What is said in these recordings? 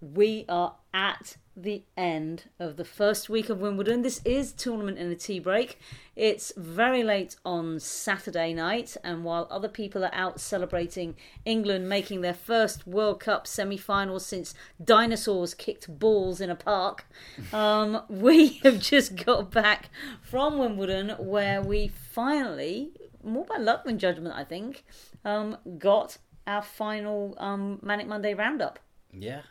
we are at the end of the first week of Wimbledon. This is tournament in a tea break. It's very late on Saturday night, and while other people are out celebrating England making their first World Cup semi final since dinosaurs kicked balls in a park, um, we have just got back from Wimbledon where we finally, more by luck than judgment, I think, um, got our final um, Manic Monday roundup. Yeah,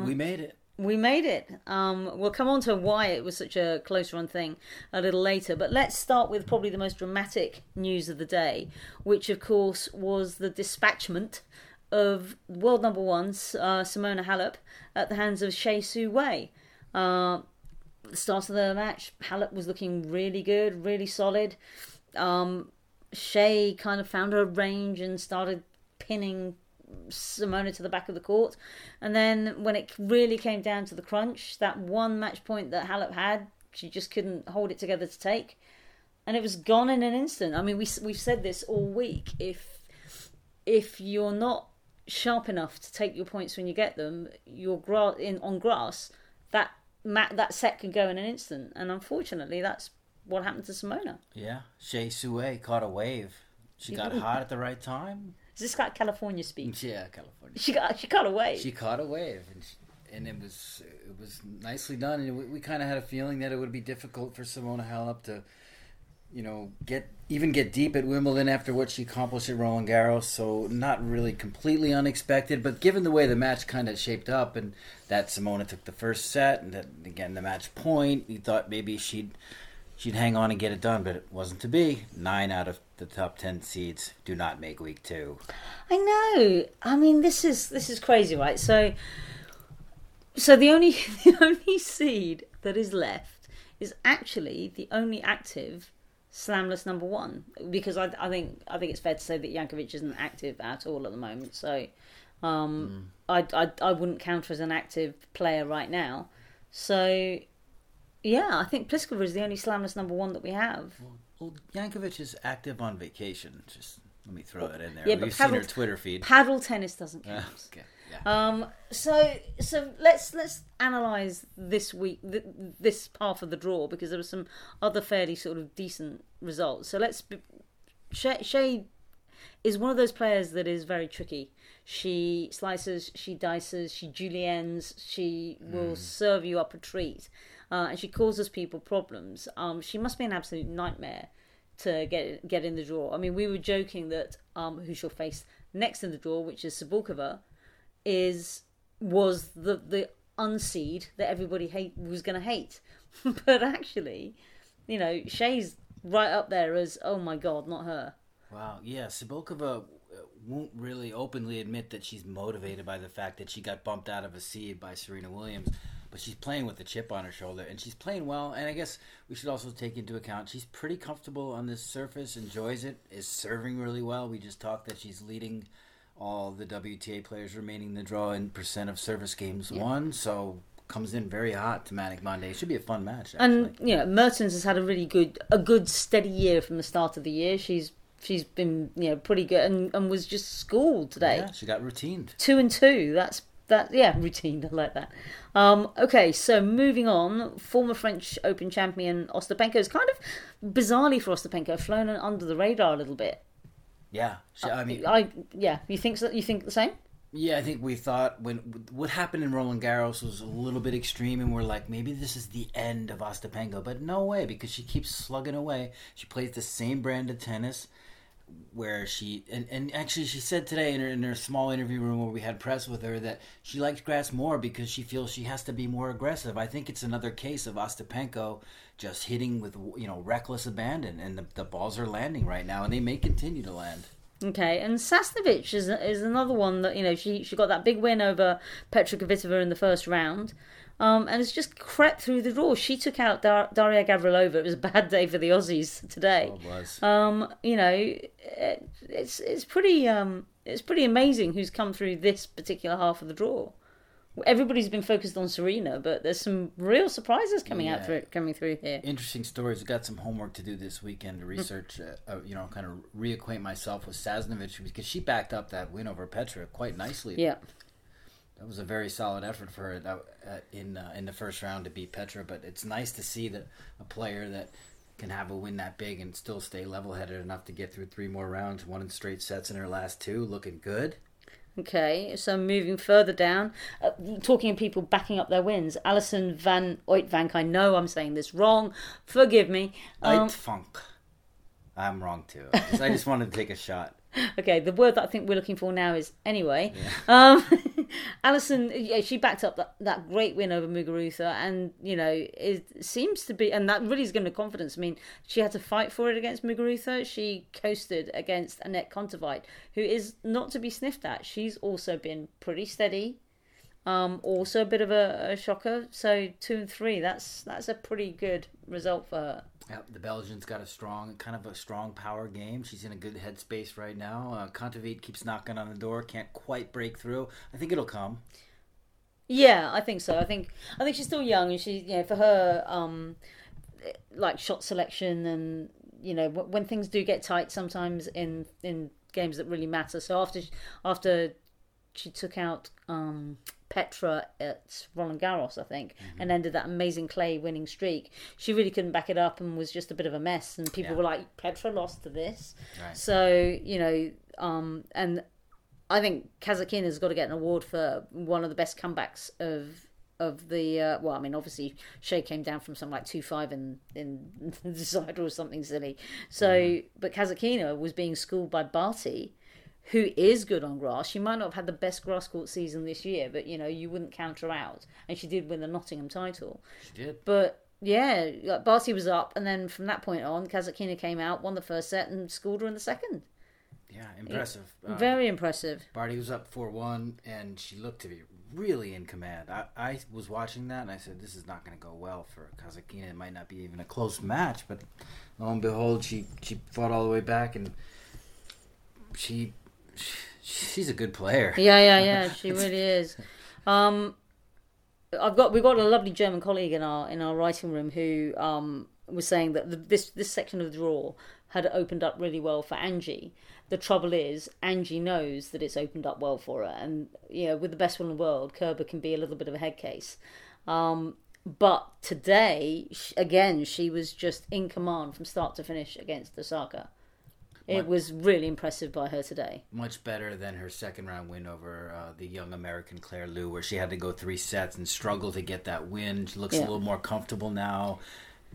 we, we made it. We made it. Um, we'll come on to why it was such a close run thing a little later, but let's start with probably the most dramatic news of the day, which of course was the dispatchment of world number one uh, Simona Halep at the hands of Hsieh Su Wei. Uh, the start of the match, Halep was looking really good, really solid. Um, Hsieh kind of found her range and started pinning Simona to the back of the court. And then when it really came down to the crunch, that one match point that Halep had, she just couldn't hold it together to take. And it was gone in an instant. I mean, we, we've said this all week. If if you're not sharp enough to take your points when you get them, you're gra- in on grass. That mat, that set can go in an instant. And unfortunately, that's what happened to Simona. Yeah, Hsieh Su caught a wave. She got hot at the right time. Is this like California speak? Yeah, California. She got she got away. She caught a wave, and she, and it was it was nicely done. And we, we kind of had a feeling that it would be difficult for Simona Halep to, you know, get even get deep at Wimbledon after what she accomplished at Roland Garros. So not really completely unexpected, but given the way the match kind of shaped up, and that Simona took the first set, and that again the match point, you thought maybe she'd she'd hang on and get it done, but it wasn't to be. Nine out of the top ten seeds do not make week two. I know. I mean, this is this is crazy, right? So, so the only the only seed that is left is actually the only active slamless number one because I, I think I think it's fair to say that Jankovic isn't active at all at the moment. So, um, I, I I wouldn't count her as an active player right now. So, yeah, I think Pliskova is the only slamless number one that we have. Well, Jankovic is active on vacation. Just let me throw that in there. Yeah, but We've seen her paddle- Twitter feed. Paddle tennis doesn't Ah, count. okay, yeah. Um, so so let's let's analyze this week th- this half of the draw because there were some other fairly sort of decent results. So let's be, Hsieh, Hsieh is one of those players that is very tricky. She slices, she dices, she juliennes, she will serve you up a treat, uh, and she causes people problems. Um, she must be an absolute nightmare to get get in the draw. I mean, we were joking that um, who she'll face next in the draw, which is Cibulkova, is was the the unseed that everybody hate was going to hate, but actually, you know, Hsieh's right up there as oh my god, not her. Wow. Yeah, Cibulkova uh, won't really openly admit that she's motivated by the fact that she got bumped out of a seed by Serena Williams, but she's playing with a chip on her shoulder and she's playing well. And I guess we should also take into account she's pretty comfortable on this surface, enjoys it, is serving really well. We just talked that she's leading all the WTA players remaining in the draw in percent of service games won, so comes in very hot to Manic Monday. Should be a fun match. Actually. And you know, Mertens has had a really good a good steady year from the start of the year. She's she's been you know pretty good and, and was just schooled today. yeah, she got routined. two and two. That's that. Yeah, routine. I like that. Um, okay, so moving on. Former French Open champion Ostapenko is kind of bizarrely for Ostapenko flown under the radar a little bit. Yeah, she, I mean, I yeah. You think so? You think the same? Yeah, I think we thought when what happened in Roland Garros was a little bit extreme, and we're like, maybe this is the end of Ostapenko, but no way because she keeps slugging away. She plays the same brand of tennis, where she and, and actually she said today in her, in her small interview room where we had press with her that she likes grass more because she feels she has to be more aggressive. I think it's another case of Ostapenko just hitting with you know reckless abandon, and the, the balls are landing right now, and they may continue to land. Okay, and Sasnovich is is another one that you know she she got that big win over Petra Kvitova in the first round, um, and it's just crept through the draw. She took out Dar- Daria Gavrilova. It was a bad day for the Aussies today. Oh, it was. Um, you know, it, it's it's pretty um it's pretty amazing who's come through this particular half of the draw. Everybody's been focused on Serena, but there's some real surprises coming out Yeah. through coming through here. interesting stories. I've got some homework to do this weekend to research, uh, uh, you know, kind of reacquaint myself with Sasnovich because she backed up that win over Petra quite nicely. Yeah. That was a very solid effort for her that, uh, in uh, in the first round to beat Petra. But it's nice to see that a player that can have a win that big and still stay level headed enough to get through three more rounds, one in straight sets in her last two, looking good. Okay, so moving further down, uh, talking of people backing up their wins, Alison van Uytvanck. I know I'm saying this wrong. Forgive me. Um, Uitfunk. I'm wrong too. I just, I just wanted to take a shot. okay, the word that I think we're looking for now is anyway. Um, Alison, yeah, she backed up that, that great win over Muguruza, and you know it seems to be, and that really is going her confidence. I mean, she had to fight for it against Muguruza. She coasted against Anett Kontaveit, who is not to be sniffed at. She's also been pretty steady. Um, also a bit of a, a shocker. So two and three. That's that's a pretty good result for her. Yep, the Belgians got a strong, kind of a strong power game. She's in a good headspace right now. Uh, keeps knocking on the door, can't quite break through. I think it'll come. Yeah, I think so. I think I think she's still young, and she, you know, for her, um, like shot selection, and you know, when things do get tight, sometimes in in games that really matter. So after after she took out um, Petra at Roland Garros, I think, and ended that amazing clay winning streak. She really couldn't back it up and was just a bit of a mess. And people Yeah. were like, Petra lost to this. Right. So, you know, um, and I think Kasatkina has got to get an award for one of the best comebacks of of the uh, well, I mean, obviously Hsieh came down from something like two five in in the decider or something silly. So, but Kasatkina was being schooled by Barty, who is good on grass. She might not have had the best grass court season this year, but you know you wouldn't count her out, and she did win the Nottingham title. She did. But yeah, like Barty was up, and then from that point on, Kasatkina came out, won the first set, and schooled her in the second. Yeah, impressive. Uh, Very impressive. Barty was up 4 1, and she looked to be really in command. I, I was watching that, and I said, This is not going to go well for Kasatkina. It might not be even a close match, but lo and behold, she, she fought all the way back, and she she's a good player. Yeah, yeah, yeah. She really is. Um, I've got we've got a lovely German colleague in our in our writing room who um, was saying that the, this this section of the draw had opened up really well for Angie. The trouble is, Angie knows that it's opened up well for her, and you know, with the best one in the world, Kerber can be a little bit of a head case. Um, but today, again, she was just in command from start to finish against Osaka. It was really impressive by her today. Much better than her second round win over uh, the young American Claire Liu, where she had to go three sets and struggle to get that win. She looks Yeah. a little more comfortable now.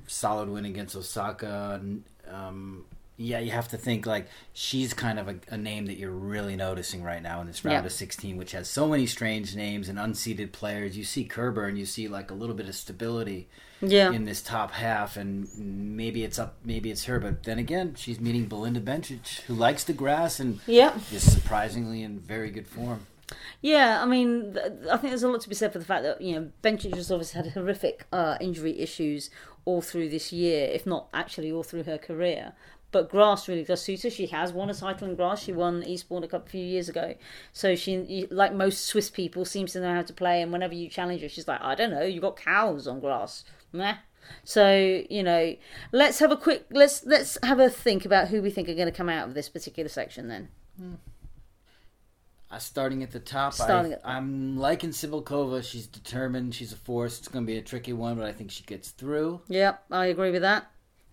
Solid win against Osaka. Um, yeah, you have to think like she's kind of a, a name that you're really noticing right now in this round of 16, which has so many strange names and unseeded players. You see Kerber and you see like a little bit of stability Yeah, in this top half, and maybe it's up, maybe it's her. But then again, she's meeting Belinda Bencic, who likes the grass and yeah. is surprisingly in very good form. Yeah, I mean, I think there's a lot to be said for the fact that you know Bencic has obviously had horrific uh, injury issues all through this year, if not actually all through her career. But grass really does suit her. She has won a title in grass. She won Eastbourne a couple few years ago. So she, like most Swiss people, seems to know how to play. And whenever you challenge her, she's like, I don't know, You've got cows on grass. Meh. So you know, let's have a quick let's let's have a think about who we think are going to come out of this particular section. Then Uh, starting at the top, Starting I, at- I'm liking Cibulkova. She's determined. She's a force. It's going to be a tricky one, but I think she gets through. Yep, I agree with that.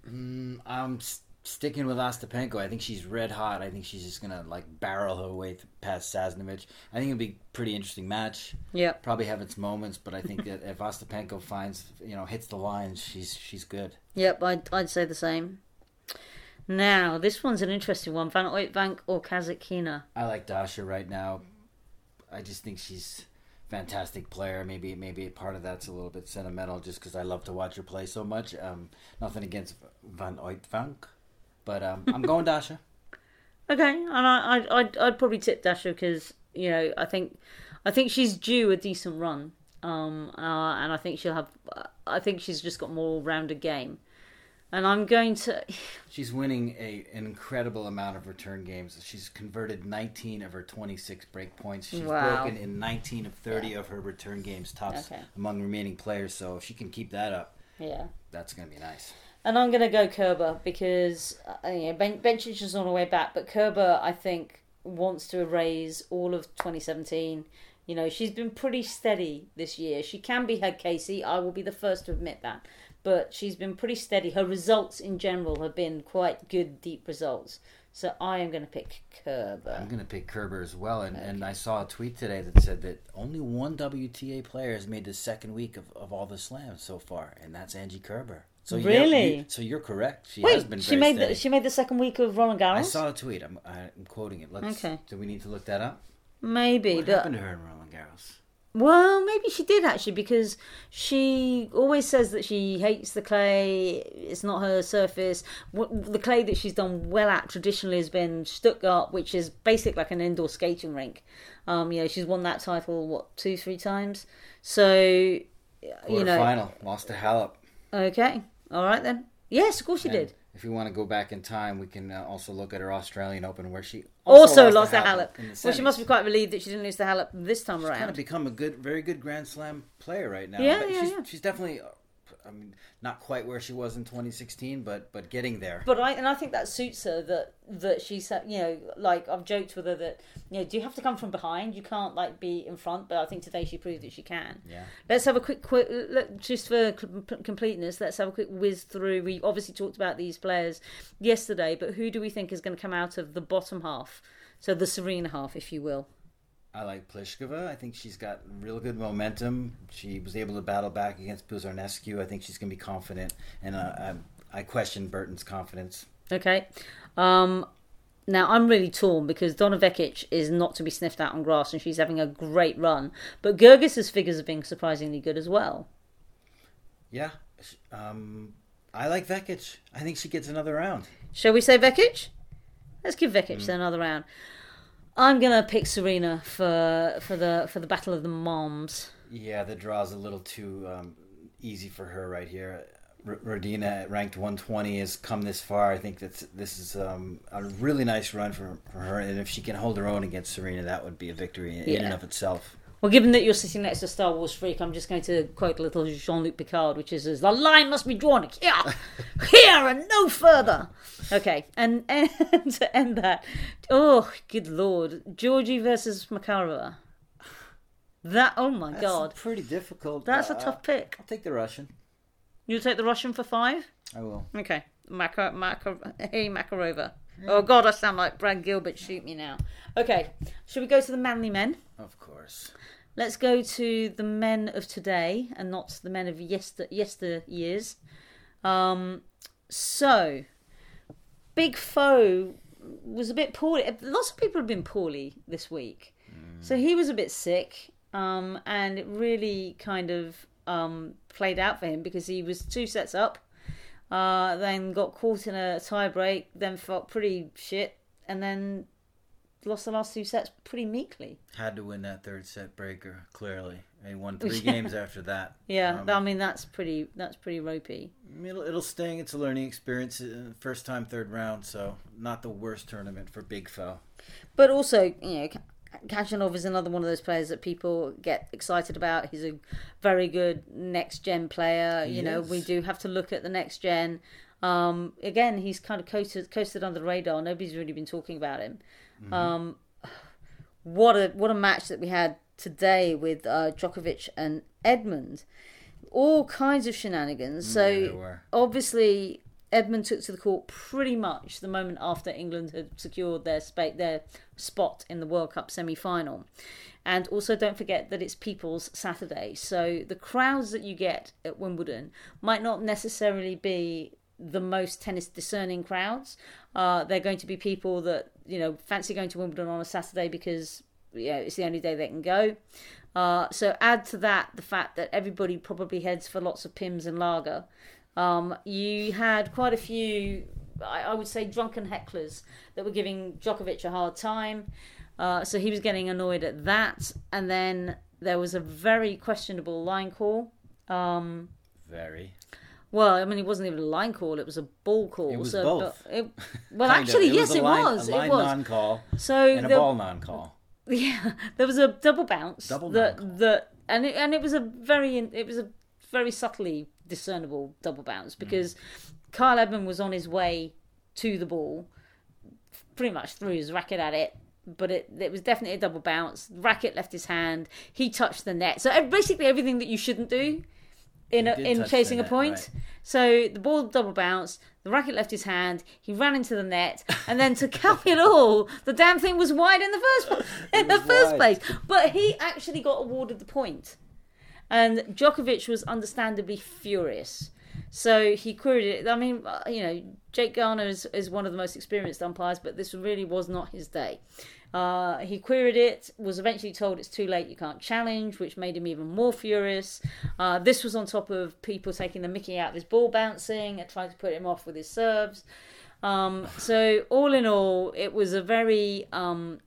Mm, I'm s- sticking with Ostapenko. I think she's red hot. I think she's just going to like barrel her way past Sasnovich. I think it'll be a pretty interesting match. Yeah. Probably have its moments, but I think that if Ostapenko finds you know hits the lines, she's she's good. Yep, I'd, I'd say the same. Now, this one's an interesting one. Van Uytvanck or Kasatkina. I like Dasha right now. I just think she's a fantastic player. Maybe maybe part of that's a little bit sentimental, just because I love to watch her play so much. Um, nothing against Van Uytvanck, but um, I'm going Dasha. Okay, and I, I'd, I'd, I'd probably tip Dasha because you know I think I think she's due a decent run, um, uh, and I think she'll have. I think she's just got more rounded game, and I'm going to. She's winning a an incredible amount of return games. She's converted 19 of her 26 break points. She's Wow. broken in 19 of 30 of her return games, tops Okay. among remaining players. So if she can keep that up, Yeah. that's going to be nice. And I'm going to go Kerber because uh, you know, ben- Bencic is on the way back, but Kerber, I think, wants to erase all of 2017. You know, she's been pretty steady this year. She can be head Casey. I will be the first to admit that. But she's been pretty steady. Her results in general have been quite good, deep results. So I am going to pick Kerber. I'm going to pick Kerber as well. And, and I saw a tweet today that said that only one WTA player has made the second week of, of all the slams so far, and that's Angie Kerber. So you- Really? you- so you're correct. She has Wait, been she very made steady. the, she made the second week of Roland Garros. I saw a tweet. I'm, I'm quoting it. Let's, Okay. Do we need to look that up? Maybe, What but happened to her in Roland Garros? Well, maybe she did actually because she always says that she hates the clay. It's not her surface. The clay that she's done well at traditionally has been Stuttgart, which is basically like an indoor skating rink. Um, you know, she's won that title what two, three times. So, you know, Quarterfinal. Lost to Halep. okay, all right then. Yes, of course she And did. If we want to go back in time, we can uh, also look at her Australian Open where she Also, lost, lost to Halep. the Well, she must be quite relieved that she didn't lose the Halep this time around. kind of become a good, very good Grand Slam player right now. Yeah, But yeah, she's, yeah. she's definitely, I mean, not quite where she was in 2016, but but getting there. But I and I think that suits her that that she said, you know like I've joked with her that you know do you have to come from behind you can't like be in front but I think today she proved that she can. Yeah. Let's have a quick quick look, just for completeness. Let's have a quick whiz through. We obviously talked about these players yesterday, but who do we think is going to come out of the bottom half? So the Serena half, if you will. I like Pliskova. I think she's got real good momentum. She was able to battle back against Buzarnescu. I think she's going to be confident, and uh, I, I question Bertens' confidence. Okay. Um, now I'm really torn because Donna Vekic is not to be sniffed out on grass, and she's having a great run. But Goerges's figures have been surprisingly good as well. Yeah, um, I like Vekic. I think she gets another round. Shall we say Vekic? Let's give Vekic another round. I'm gonna pick Serena for for the for the battle of the moms. Yeah, the draw's a little too um, easy for her right here. R- Rodina, ranked 120, has come this far. I think that this is um, a really nice run for, for her, and if she can hold her own against Serena, that would be a victory in, in and of itself. Well, given that you're sitting next to a Star Wars freak, I'm just going to quote a little Jean-Luc Picard, which is "The line must be drawn here, here, and no further." Okay, and, and to end that, oh, good lord, Giorgi versus Makarova. That oh my That's god, pretty difficult. that's a Uh, tough pick. I'll take the Russian. You'll take the Russian for five. I will. Okay, Maka, Maka, hey Makarova. Oh God, I sound like Brad Gilbert. Shoot me now. Okay, should we go to the manly men? Of course. Let's go to the men of today and not the men of yester yesteryears. Um, so, Big Foe was a bit poorly. Lots of people have been poorly this week. So he was a bit sick, um, and it really kind of um, played out for him because he was two sets up, uh, then got caught in a tie break, then felt pretty shit, and then lost the last two sets pretty meekly. Had to win that third set breaker, clearly. And he won three games after that. Yeah, Um, I mean that's pretty that's pretty ropey. It'll, it'll sting. It's a learning experience. uh, First time, third round, so not the worst tournament for Big Foe. But also, you know, Khachanov is another one of those players that people get excited about. He's a very good next gen player. He you know, is. we do have to look at the next gen. Um, again, he's kind of coasted coasted under the radar. Nobody's really been talking about him. Mm-hmm. Um, what a what a match that we had today with uh, Djokovic and Edmund. All kinds of shenanigans. So Yeah, obviously Edmund took to the court pretty much the moment after England had secured their spa- their spot in the World Cup semi-final. And also don't forget that it's People's Saturday. So the crowds that you get at Wimbledon might not necessarily be the most tennis discerning crowds. Uh, they're going to be people that, you know, fancy going to Wimbledon on a Saturday because know, it's the only day they can go. Uh, so add to that the fact that everybody probably heads for lots of Pimm's and lager. Um, you had quite a few, I, I would say, drunken hecklers that were giving Djokovic a hard time. Uh, so he was getting annoyed at that. And then there was a very questionable line call. Um, Very. Well, I mean, it wasn't even a line call; it was a ball call. It was so, both. but It, well, actually, It yes, was it line, was. A line it was. non-call so and a ball non-call. yeah, there was a double bounce. Double that non-call. that and it, and it was a very it was a very subtly discernible double bounce mm. because Kyle Edmund was on his way to the ball, pretty much threw his racket at it, but it it was definitely a double bounce. Racket left his hand. He touched the net. So uh, basically everything that you shouldn't do in a, in chasing a point. right. So the ball double bounced. The racket left his hand. He ran into the net, and then to cap it all, the damn thing was wide in the first in the first wide. place. But he actually got awarded the point. And Djokovic was understandably furious. So he queried it. I mean, uh, you know, Jake Garner is, is one of the most experienced umpires, but this really was not his day. Uh, he queried it, was eventually told it's too late, you can't challenge, which made him even more furious. Uh, this was on top of people taking the mickey out of his ball bouncing and trying to put him off with his serves. Um, so all in all, it was a very um,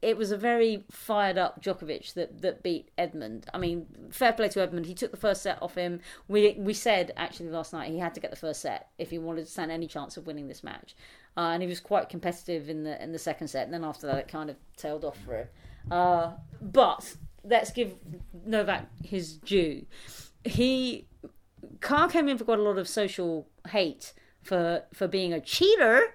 it was a very fired up Djokovic that, that beat Edmund. I mean, fair play to Edmund. He took the first set off him. We we said actually last night he had to get the first set if he wanted to stand any chance of winning this match. Uh, and he was quite competitive in the in the second set. And then after that, it kind of tailed off for him. Uh, but let's give Novak his due. He Carr came in for quite a lot of social hate for for being a cheater.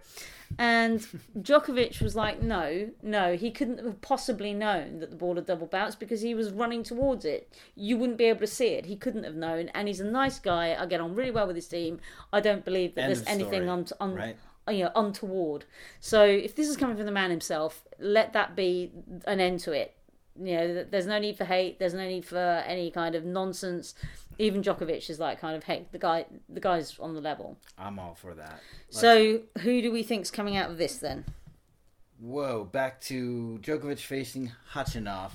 And Djokovic was like, no, no, he couldn't have possibly known that the ball had double bounced because he was running towards it. You wouldn't be able to see it. He couldn't have known. And he's a nice guy. I get on really well with his team. I don't believe that End there's anything story, un- un- right? You know, untoward. So if this is coming from the man himself, let that be an end to it. You know, there's no need for hate. There's no need for any kind of nonsense. Even Djokovic is like kind of, hey, the guy, the guy's on the level. I'm all for that. So who do we think's coming out of this then? Whoa, back to Djokovic facing Khachanov.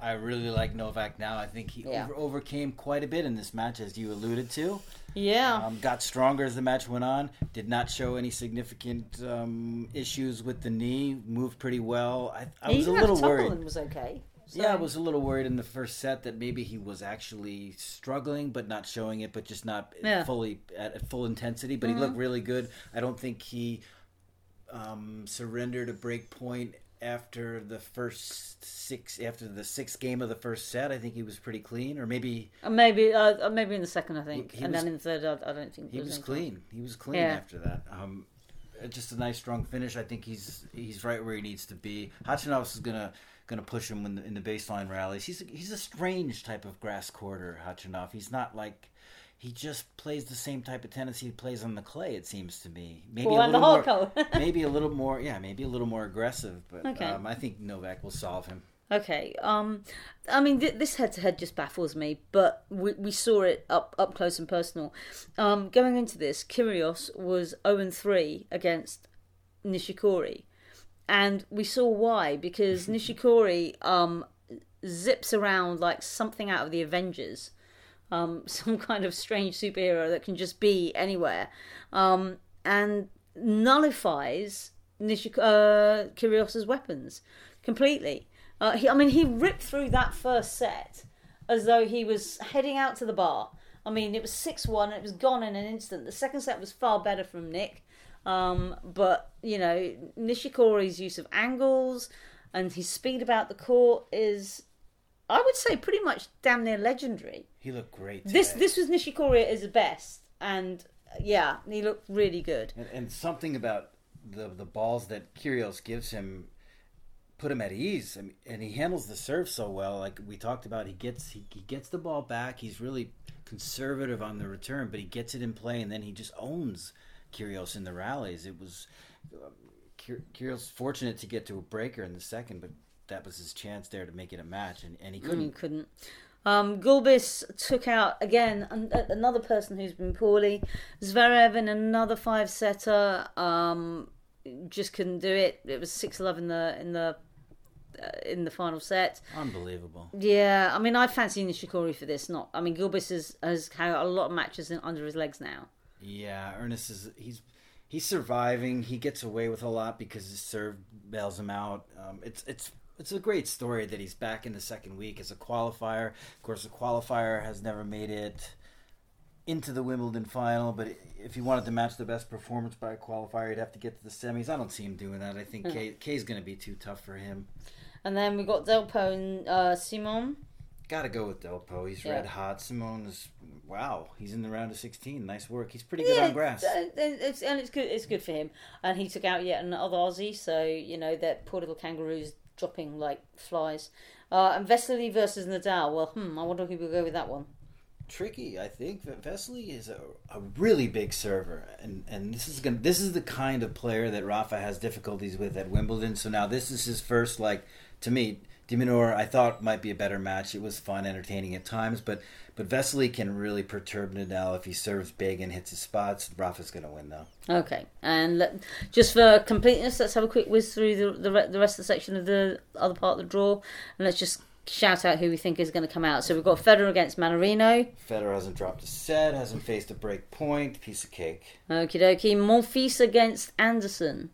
I really like Novak now. I think he Yeah. over- overcame quite a bit in this match, as you alluded to. Yeah. Um, got stronger as the match went on. Did not show any significant um, issues with the knee. Moved pretty well. I, I was a little worried. was okay. So- Yeah, I was a little worried in the first set that maybe he was actually struggling, but not showing it, but just not Yeah. Mm-hmm. fully at, at full intensity. But he looked really good. I don't think he um, surrendered a break point after the first six, after the sixth game of the first set. I think he was pretty clean, or maybe Uh, maybe, uh, uh, maybe in the second, I think, and was- then in the third, I, I don't think he was clean. He was clean Yeah. after that. Um, uh, just a nice strong finish. I think he's he's right where he needs to be. Khachanovs is gonna gonna push him in the, in the baseline rallies. He's a, he's a strange type of grass quarter Khachanov. He's not like he just plays the same type of tennis he plays on the clay. It seems to me. Maybe Well, a little more, maybe a little more. Yeah, maybe a little more aggressive. But Okay. um, I think Novak will solve him. Okay. Um, I mean, th- this head-to-head just baffles me, but we, we saw it up up close and personal. Um, going into this, Kyrgios was 0 3 against Nishikori, and we saw why because Nishikori um, zips around like something out of the Avengers, um, some kind of strange superhero that can just be anywhere, um, and nullifies Nishik- uh, Kyrgios's weapons completely. Uh, he, I mean, he ripped through that first set as though he was heading out to the bar. I mean, it was 6 1 and it was gone in an instant. The second set was far better from Nick. Um, but, you know, Nishikori's use of angles and his speed about the court is, I would say, pretty much damn near legendary. He looked great. This today. this was Nishikori at his best. And, yeah, he looked really good. And, and something about the the balls that Kyrgios gives him put him at ease. I mean, and he handles the serve so well. Like we talked about, he gets he, he gets the ball back. He's really conservative on the return, but he gets it in play, and then he just owns Kyrgios in the rallies. It was um, Kyrgios fortunate to get to a breaker in the second, but that was his chance there to make it a match, and, and he He couldn't. couldn't. Um, Gulbis took out again an, another person who's been poorly. Zverev in another five setter. Um, just couldn't do it. It was six love in the in the uh, in the final set. Unbelievable. Yeah, I mean, I fancy Nishikori for this. Not, I mean, Gulbis has has had a lot of matches in, under his legs now. Yeah, Ernest is he's he's surviving. He gets away with a lot because his serve bails him out. Um, it's it's it's a great story that he's back in the second week as a qualifier. Of course, the qualifier has never made it into the Wimbledon final, but if he wanted to match the best performance by a qualifier, he'd have to get to the semis. I don't see him doing that. I think Kay, Kay's going to be too tough for him. And then we got Delpo and uh, Simon. Gotta go with Delpo. He's Yeah. red hot. Simone is wow. He's in the round of sixteen. Nice work. He's pretty good on grass. and it's, and it's good. It's good for him, and he took out yet another Aussie. So you know that poor little kangaroo's dropping like flies. Uh, and Vesely versus Nadal. Well, hmm, I wonder who will go with that one. Tricky, I think. Vesely is a, a really big server, and and this is gonna this is the kind of player that Rafa has difficulties with at Wimbledon. So now this is his first like to me. De Minaur, I thought might be a better match. It was fun, entertaining at times, but but Vesely can really perturb Nadal if he serves big and hits his spots. Rafa's going to win though. Okay, and let, just for completeness, let's have a quick whiz through the the, the rest of the section of the other part of the draw, and let's just shout out who we think is going to come out. So we've got Federer against Mannarino. Federer hasn't dropped a set, hasn't faced a break point. Piece of cake. Okie dokie. Monfils against Anderson.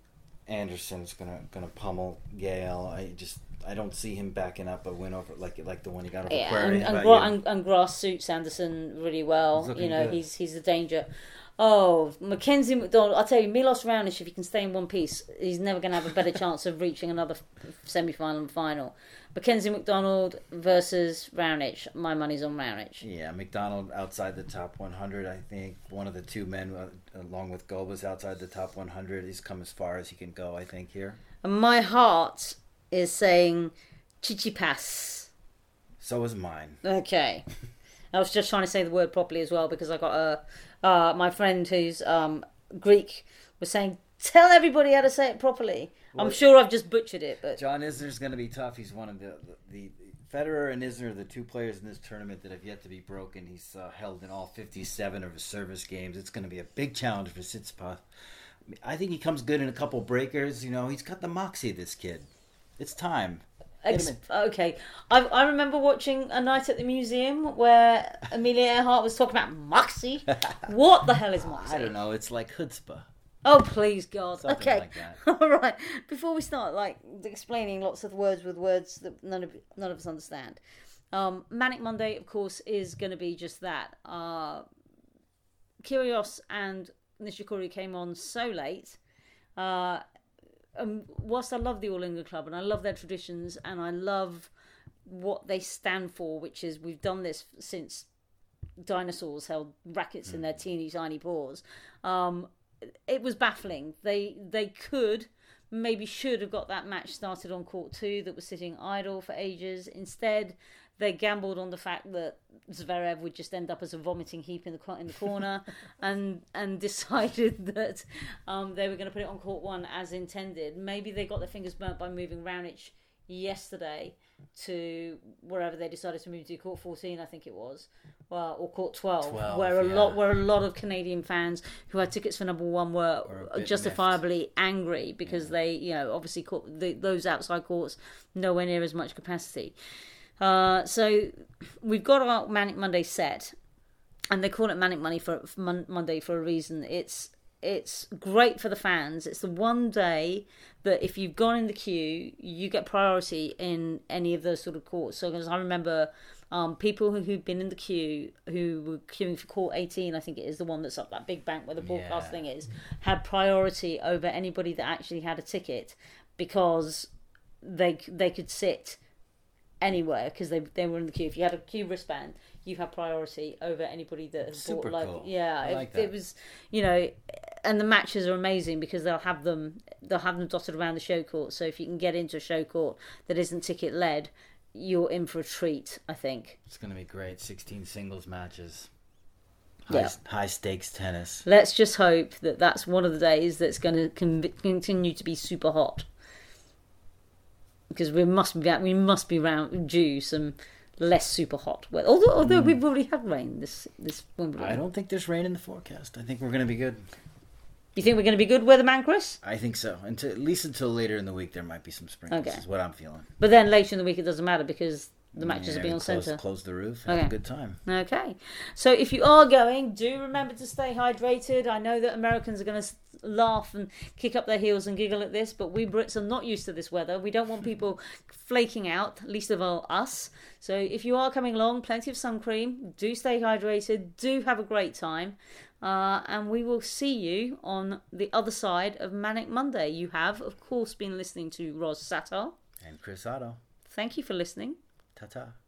Anderson's gonna gonna pummel Gael. I just I don't see him backing up a win over like like the one he got over Yeah, Querrey. and, and, gra- and, and grass suits Anderson really well. You know, good. he's he's a danger. Oh, Mackenzie McDonald! I'll tell you, Milos Raonic, if he can stay in one piece, he's never going to have a better chance of reaching another semi-final and final. Mackenzie McDonald versus Raonic. My money's on Raonic. Yeah, McDonald outside the top 100. I think one of the two men, uh, along with Gulbis, outside the top 100. He's come as far as he can go. I think here. And my heart is saying Chichipas. So is mine. Okay. I was just trying to say the word properly as well because I got a uh, my friend who's um, Greek was saying, "Tell everybody how to say it properly." I'm sure I've just butchered it, but John Isner's going to be tough. He's one of the, the the Federer and Isner, are the two players in this tournament that have yet to be broken. He's uh, held in all 57 of his service games. It's going to be a big challenge for Tsitsipas. I think he comes good in a couple breakers. You know, he's got the moxie. This kid. It's time. Ex- okay. I I remember watching a night at the museum where Amelia Earhart was talking about Moxie. what the hell is Moxie? I don't know. It's like chutzpah. Oh please God. Something okay. like that. All right. Before we start, like explaining lots of words with words that none of none of us understand. Um, Manic Monday, of course, is going to be just that. Uh, Kyrgios and Nishikori came on so late. Uh, um, whilst I love the All England Club and I love their traditions and I love what they stand for, which is we've done this since dinosaurs held rackets in their teeny tiny paws. Um, it was baffling. They they could maybe should have got that match started on court two that was sitting idle for ages. Instead, they gambled on the fact that Zverev would just end up as a vomiting heap in the in the corner, and and decided that um, they were going to put it on court one as intended. Maybe they got their fingers burnt by moving Raonic yesterday to wherever they decided to move to court 14 i think it was well, or court 12, 12, where a yeah. lot where a lot of canadian fans who had tickets for number one were Were a bit justifiably angry because they you know obviously court, the, those outside courts nowhere near as much capacity. Uh, so we've got our manic monday set and they call it manic money for, for Mon- monday for a reason. It's it's great for the fans it's the one day that if you've gone in the queue you get priority in any of those sort of courts so because i remember um, people who, who've been in the queue who were queuing for court 18 i think it is the one that's up that big bank where the broadcast Yeah. thing is had priority over anybody that actually had a ticket because they they could sit anywhere because they they were in the queue. If you had a queue wristband, you had priority over anybody that has Super bought like cool. yeah. I it, like it was you know, and the matches are amazing because they'll have them they'll have them dotted around the show court. So if you can get into a show court that isn't ticket led, you're in for a treat. I think. It's going to be great. 16 singles matches. High, Yeah. high stakes tennis. Let's just hope that that's one of the days that's going to con- continue to be super hot. Because we must be we must be round due some less super hot weather. Although although we've hmm. already had rain this this Wimbledon. I don't think there's rain in the forecast. I think we're going to be good. You think we're going to be good weatherman, Chris? I think so. Until at least until later in the week, there might be some sprinkles. Okay. Is what I'm feeling. But then later in the week it doesn't matter because the matches Yeah, will be on close, centre. Close the roof. Have Okay. a good time. Okay. So if you are going, do remember to stay hydrated. I know that Americans are going to laugh and kick up their heels and giggle at this, but we Brits are not used to this weather. We don't want people flaking out, least of all us. So if you are coming along, plenty of sun cream. Do stay hydrated. Do have a great time. Uh, and we will see you on the other side of Manic Monday. You have, of course, been listening to Ros Satar. And Chris Oddo. Thank you for listening. Ta ta.